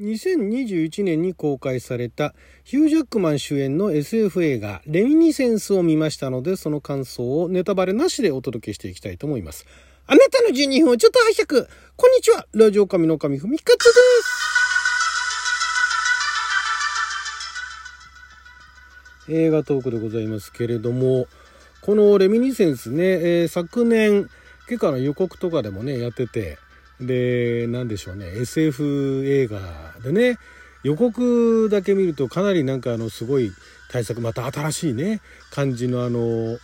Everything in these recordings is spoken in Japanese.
2021年に公開されたヒュージャックマン主演の SF 映画レミニセンスを見ましたのでその感想をネタバレなしでお届けしていきたいと思います。あなたの12分をちょっと拝借。こんにちは。ラジオ神の神ふみかつです。映画トークでございますけれどもこのレミニセンスね、えー、昨年結構の予告とかでもねやっててで何でしょうね。SF 映画でね予告だけ見るとかなりなんかあのすごい対策また新しいね感じのあの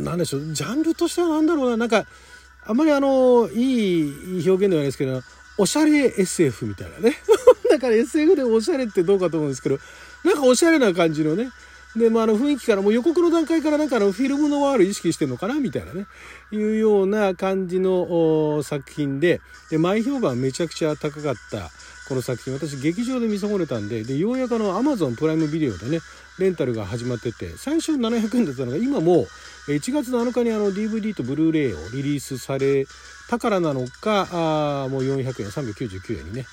何でしょうジャンルとしては何だろうな。なんかあんまりあのいい表現ではないですけどおしゃれ SF みたいなね。だから SF でおしゃれってどうかと思うんですけどなんかおしゃれな感じのねで、まあ、あの雰囲気からもう予告の段階からなんかあのフィルムのワール意識してるのかな？みたいなね、いうような感じの作品で、で、前評判めちゃくちゃ高かったこの作品、私劇場で見損ねたんで、で、ようやくあの Amazon プライムビデオでね、レンタルが始まってて、最初700円だったのが今も1月7日にあの DVD とブルーレイをリリースされたからなのか、あもう400円、399円にね、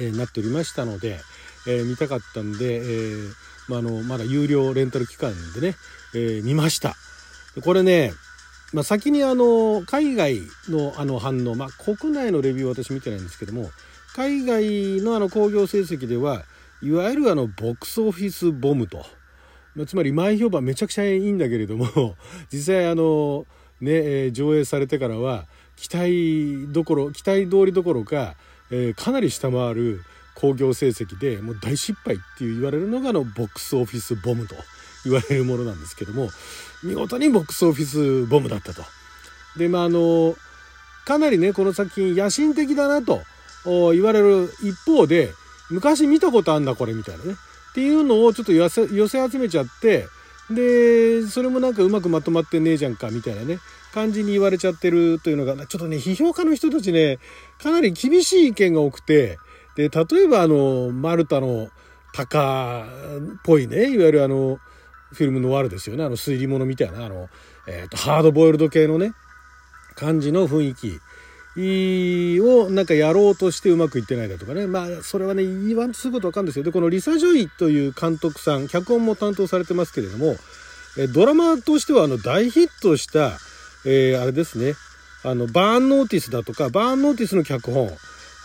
えー、なっておりましたので、えー、見たかったんで、えーまあ、あのまだ有料レンタル期間でね、えー、見ました。これね、まあ、先にあの海外のあの反応、まあ、国内のレビューは私見てないんですけども海外のあの興行成績ではいわゆるあのボックスオフィスボムと、まあ、つまり前評判めちゃくちゃいいんだけれども 実際あのね上映されてからは期待どころ期待通りどころか、えー、かなり下回る興行成績でもう大失敗っていう言われるのがあのボックスオフィスボムと言われるものなんですけども見事にボックスオフィスボムだったと。でまああのかなりねこの作品野心的だなと言われる一方で昔見たことあんだこれみたいなねっていうのをちょっと寄せ寄せ集めちゃってでそれもなんかうまくまとまってねえじゃんかみたいなね感じに言われちゃってるというのがちょっとね批評家の人たちねかなり厳しい意見が多くてで、例えばあの、マルタのタカっぽいね、いわゆるあの、フィルムノワールですよね。あの推理物みたいな、あの、えっ、ー、と、ハードボイルド系のね、感じの雰囲気をなんかやろうとしてうまくいってないだとかね。まあ、それはね、言わんとすることわかるんですよ。で、このリサ・ジョイという監督さん、脚本も担当されてますけれども、えドラマとしてはあの大ヒットした、えー、あれですね、あの、バーンノーティスだとか、バーンノーティスの脚本、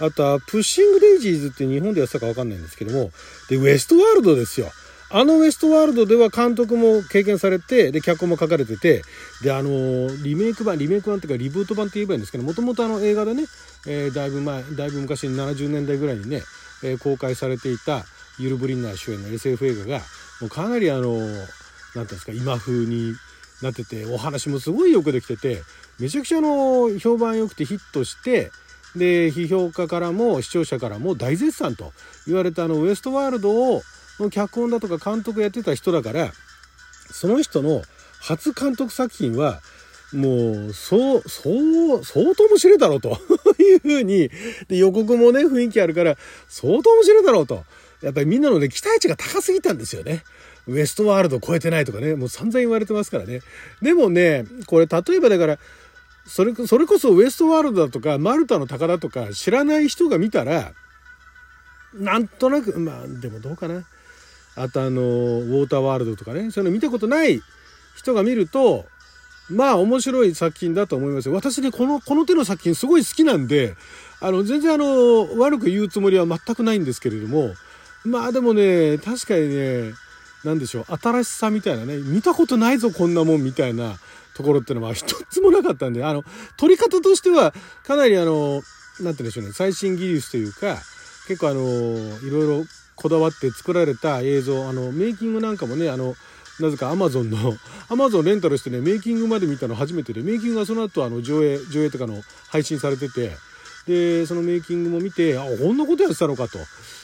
あとは、プッシングデイジーズって日本でやってたかわかんないんですけども、で、ウエストワールドですよ。あのウエストワールドでは監督も経験されて、で、脚本も書かれてて、で、あの、リメイク版、リメイク版っていうかリブート版って言えばいいんですけど、もともとあの映画でね、えー、だいぶ前、だいぶ昔に70年代ぐらいにね、えー、公開されていたユル・ブリンナー主演の SF 映画が、もうかなりあの、なんていうんですか、今風になってて、お話もすごいよくできてて、めちゃくちゃあの、評判良くてヒットして、で批評家からも視聴者からも大絶賛と言われたあのウエストワールドをの脚本だとか監督やってた人だからその人の初監督作品はもう、そう、そう、相当面白いだろうというふうに、で予告もね、雰囲気あるから、相当面白いだろうと。やっぱりみんなのね、期待値が高すぎたんですよね。ウエストワールド超えてないとかね、もう散々言われてますからね。でもね、これ例えばだから、それ、それこそウエストワールドだとか、マルタの宝とか知らない人が見たら、なんとなく、まあ、でもどうかな。あとあの、ウォーターワールドとかね、そういうの見たことない人が見ると、まあ面白い作品だと思いますよ。私ね、この、この手の作品すごい好きなんで、あの、全然あの、悪く言うつもりは全くないんですけれども、まあでもね、確かにね、何でしょう、新しさみたいなね、見たことないぞ、こんなもんみたいな、ところっていうのは一つもなかったんで、あの、撮り方としてはかなりあの、なんて言うんでしょうね、最新技術というか、結構あの、いろいろこだわって作られた映像、あの、メイキングなんかもね、あの、なぜかアマゾンの、アマゾンレンタルしてね、メイキングまで見たの初めてで、メイキングはその後あの、上映、上映とかの配信されてて、で、そのメイキングも見て、あ、こんなことやってたのかと。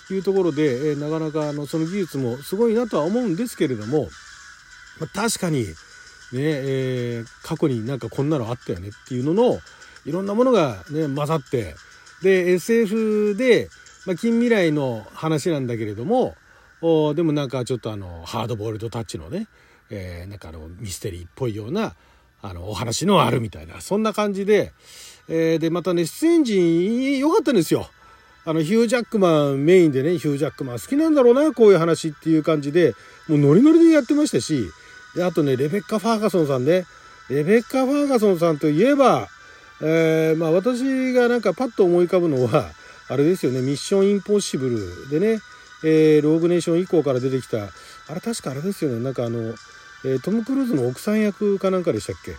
いうところで、えなかなかあの、その技術もすごいなとは思うんですけれども、まあ、確かに、ねえー、過去になんかこんなのあったよねっていうののいろんなものがね混ざってで SF で、まあ、近未来の話なんだけれどもおでもなんかちょっとあのハードボイルドタッチのね、えー、なんかあのミステリーっぽいようなあのお話のあるみたいなそんな感じで、えー、でまたね出演陣良かったんですよ。あのヒュージャックマンメインでねヒュージャックマン好きなんだろうなこういう話っていう感じでもうノリノリでやってましたしであとねレベッカ・ファーガソンさんねレベッカ・ファーガソンさんといえば、えー、まあ私がなんかパッと思い浮かぶのはあれですよねミッション・インポッシブルでね、えー、ローグネーション以降から出てきたあれ確かあれですよねなんかあの、え、トム・クルーズの奥さん役かなんかでしたっけ？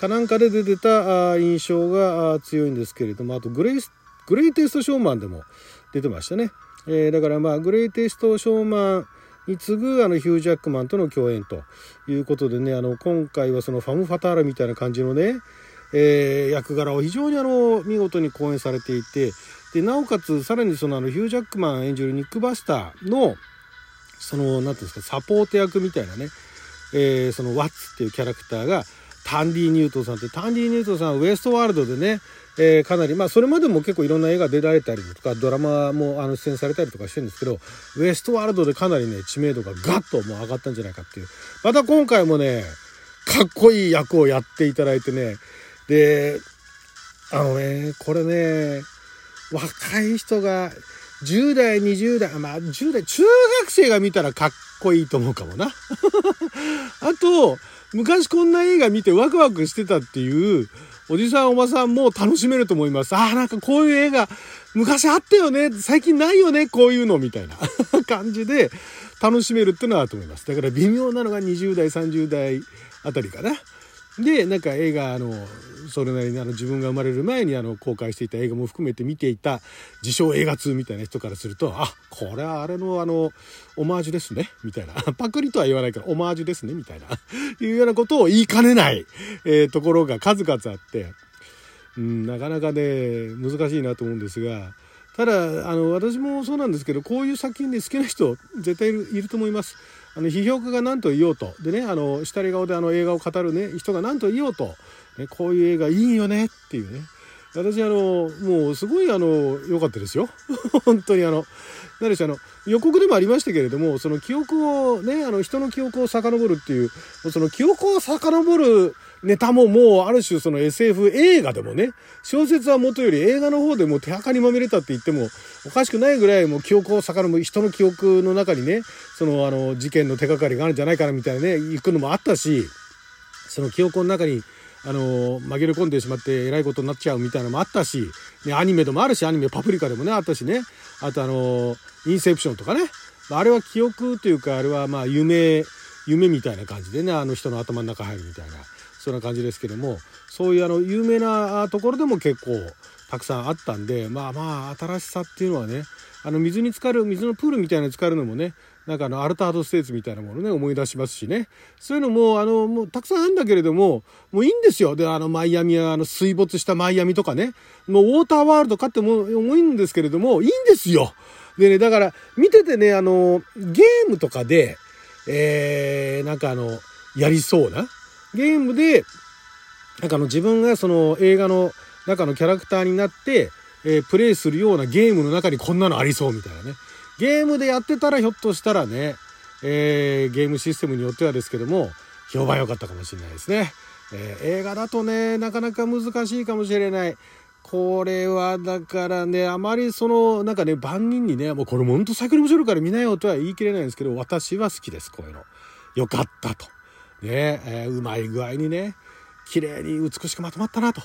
かなんかで出てた印象が強いんですけれどもあとグレイグレイテストショーマンでも出てましたね。えー、だからまあグレイテストショーマンに次ぐあのヒュージャックマンとの共演ということでねあの今回はそのファム・ファターラみたいな感じのね、えー、役柄を非常にあの見事に講演されていてでなおかつさらにそのあのヒュージャックマン演じるニック・バスターのその何ていうんですかサポート役みたいなね、えー、そのワッツっていうキャラクターがタンディ・ニュートンさんってタンディ・ニュートンさんはウエストワールドでねえー、かなり、まあ、それまでも結構いろんな映画出られたりとか、ドラマもあの出演されたりとかしてるんですけど、ウエストワールドでかなりね、知名度がガッともう上がったんじゃないかっていう。また今回もね、かっこいい役をやっていただいてね、で、あのね、これね、若い人が、10代、20代、まあ10代、中学生が見たらかっこいいと思うかもな。あと、昔こんな映画見てワクワクしてたっていう、おじさんおばさんも楽しめると思います。ああ、なんかこういう映画、昔あったよね、最近ないよね、こういうの、みたいな 感じで楽しめるっていうのはあると思います。だから微妙なのが20代、30代あたりかな。で、なんか映画、あの、それなりにあの自分が生まれる前にあの公開していた映画も含めて見ていた自称映画通みたいな人からすると、あ、これはあれのあの、オマージュですね、みたいな。パクリとは言わないから、オマージュですね、みたいな。いうようなことを言いかねない、えー、ところが数々あって、うん、なかなかね、難しいなと思うんですが、ただ、あの、私もそうなんですけど、こういう作品で好きな人、絶対いると思います。あの批評家が何と言おうと。でねあの下り顔であの映画を語るね人が何と言おうと、ね、こういう映画いいよねっていうね。私あのもうすごいあの良かったですよ。本当にあの何でしょうあの予告でもありましたけれどもその記憶をねあの人の記憶を遡るっていうその記憶を遡るネタももうある種その SF 映画でもね小説はもとより映画の方でも手垢にまみれたって言ってもおかしくないぐらいもう記憶を遡る人の記憶の中にねそのあの事件の手がかりがあるんじゃないかなみたいなね行くのもあったしその記憶の中にあの紛れ込んでしまってえらいことになっちゃうみたいなのもあったし、ね、アニメでもあるしアニメパプリカでもねあったしね。あとあのインセプションとかね。あれは記憶というかあれはまあ夢夢みたいな感じでねあの人の頭の中入るみたいなそんな感じですけどもそういうあの有名なところでも結構たくさんあったんでまあまあ新しさっていうのはねあの水に浸かる水のプールみたいなのに浸かるのもねなんかあのアルタードステーツみたいなものね思い出しますしね。そういうのもあのもうたくさんあるんだけれどももういいんですよ。であのマイアミはあの水没したマイアミとかねもうウォーターワールドかっても重いんですけれどもいいんですよ。でねだから見ててねあのゲームとかでえー、なんかあのやりそうなゲームでなんかあの自分がその映画の中のキャラクターになって、えー、プレイするようなゲームの中にこんなのありそうみたいなねゲームでやってたらひょっとしたらね、えー、ゲームシステムによってはですけども、評判良かったかもしれないですね。えー、映画だとね、なかなか難しいかもしれない。これはだからね、あまりその、なんかね、万人にね、もうこれもほんと桜面白いから見なよとは言い切れないんですけど、私は好きです、こういうの。よかったと。ね、えー、うまい具合にね、綺麗に美しくまとまったなと。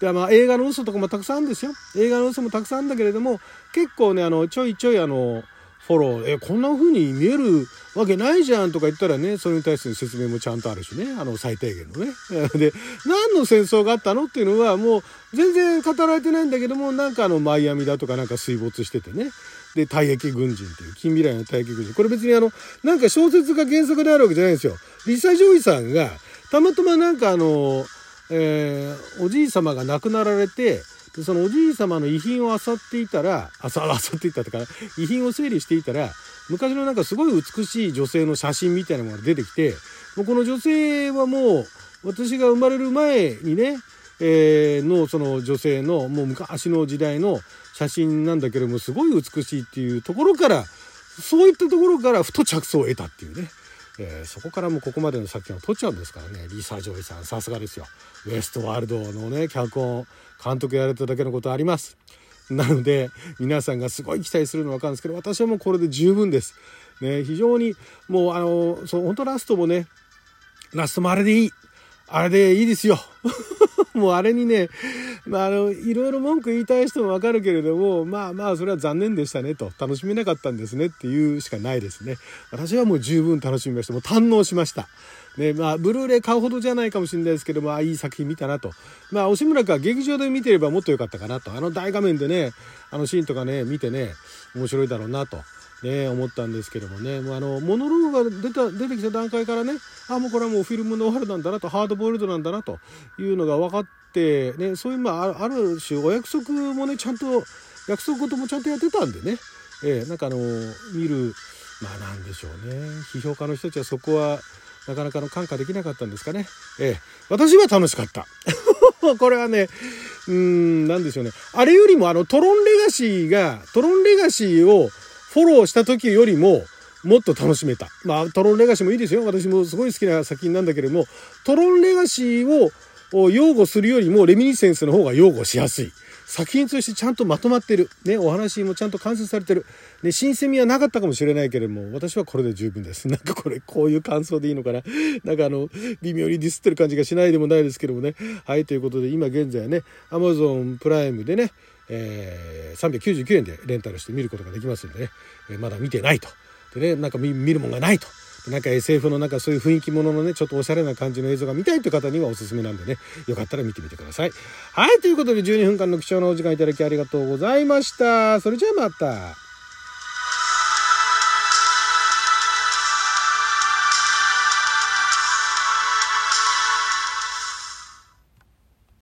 でまあ映画の嘘とかもたくさんあるんですよ。映画の嘘もたくさんあるんだけれども、結構ね、あの、ちょいちょいあの、フォロー、え、こんな風に見えるわけないじゃんとか言ったらね、それに対する説明もちゃんとあるしね、あの、最低限のね。で、何の戦争があったのっていうのはもう全然語られてないんだけども、なんかあの、マイアミだとかなんか水没しててね。で、退役軍人っていう、近未来の退役軍人。これ別にあの、なんか小説が原作であるわけじゃないんですよ。リサ・ジョイさんが、たまたまなんかあの、えー、おじい様が亡くなられて、でそのおじい様の遺品を漁っていたら、あさ、漁っていたとか、遺品を整理していたら、昔のなんかすごい美しい女性の写真みたいなものが出てきて、もうこの女性はもう、私が生まれる前にね、えー、のその女性のもう昔の時代の写真なんだけどもすごい美しいっていうところからそういったところからふと着想を得たっていうね。えー、そこからもここまでの作品を取っちゃうんですからねリサ・ジョイさんさすがですよウエストワールドのね脚本監督やられただけのことありますなので、皆さんがすごい期待するのはわかるんですけど、私はもうこれで十分です。ね、非常に、もうあの、そう、本当ラストもね、ラストもあれでいい。あれでいいですよ。もうあれにね、まあ、あの、いろいろ文句言いたい人もわかるけれども、まあまあ、それは残念でしたねと、楽しめなかったんですねっていうしかないですね。私はもう十分楽しみました。もう堪能しました。ね、まあ、ブルーレイ買うほどじゃないかもしれないですけども、あいい作品見たなと。まあ、押村が劇場で見てればもっと良かったかなと。あの大画面でね、あのシーンとかね、見てね、面白いだろうなと。ね、思ったんですけどもね、もうあの、モノローグが出た、出てきた段階からね、あ、もうこれはもうフィルムノールなんだなと、ハードボイルドなんだなというのが分かって、ね、そういう、まあ、ある種お約束もね、ちゃんと、約束事もちゃんとやってたんでね、えー、なんかあの、見る、まあなんでしょうね、批評家の人たちはそこは、なかなかの感化できなかったんですかね。ええ、私は楽しかった。これはね、うーん、なんでしょうね。あれよりもあの、トロンレガシーが、トロンレガシーをフォローした時よりも、もっと楽しめた。まあ、トロンレガシーもいいですよ。私もすごい好きな作品なんだけれども、トロンレガシーを擁護するよりも、レミニセンスの方が擁護しやすい。作品としてちゃんとまとまってる。ね、お話もちゃんと完成されてる。ね、新鮮味はなかったかもしれないけれども、私はこれで十分です。なんかこれ、こういう感想でいいのかな。なんかあの、微妙にディスってる感じがしないでもないですけどもね。はい、ということで、今現在ね、Amazon プライムでね、えー、399円でレンタルして見ることができますんでね、えー、まだ見てないと。でね、なんか見るもんがないと。なんか SF のなんかそういう雰囲気もののね、ちょっとおしゃれな感じの映像が見たいという方にはおすすめなんでね、よかったら見てみてください。はい、ということで12分間の貴重なお時間いただきありがとうございました。それじゃあまた。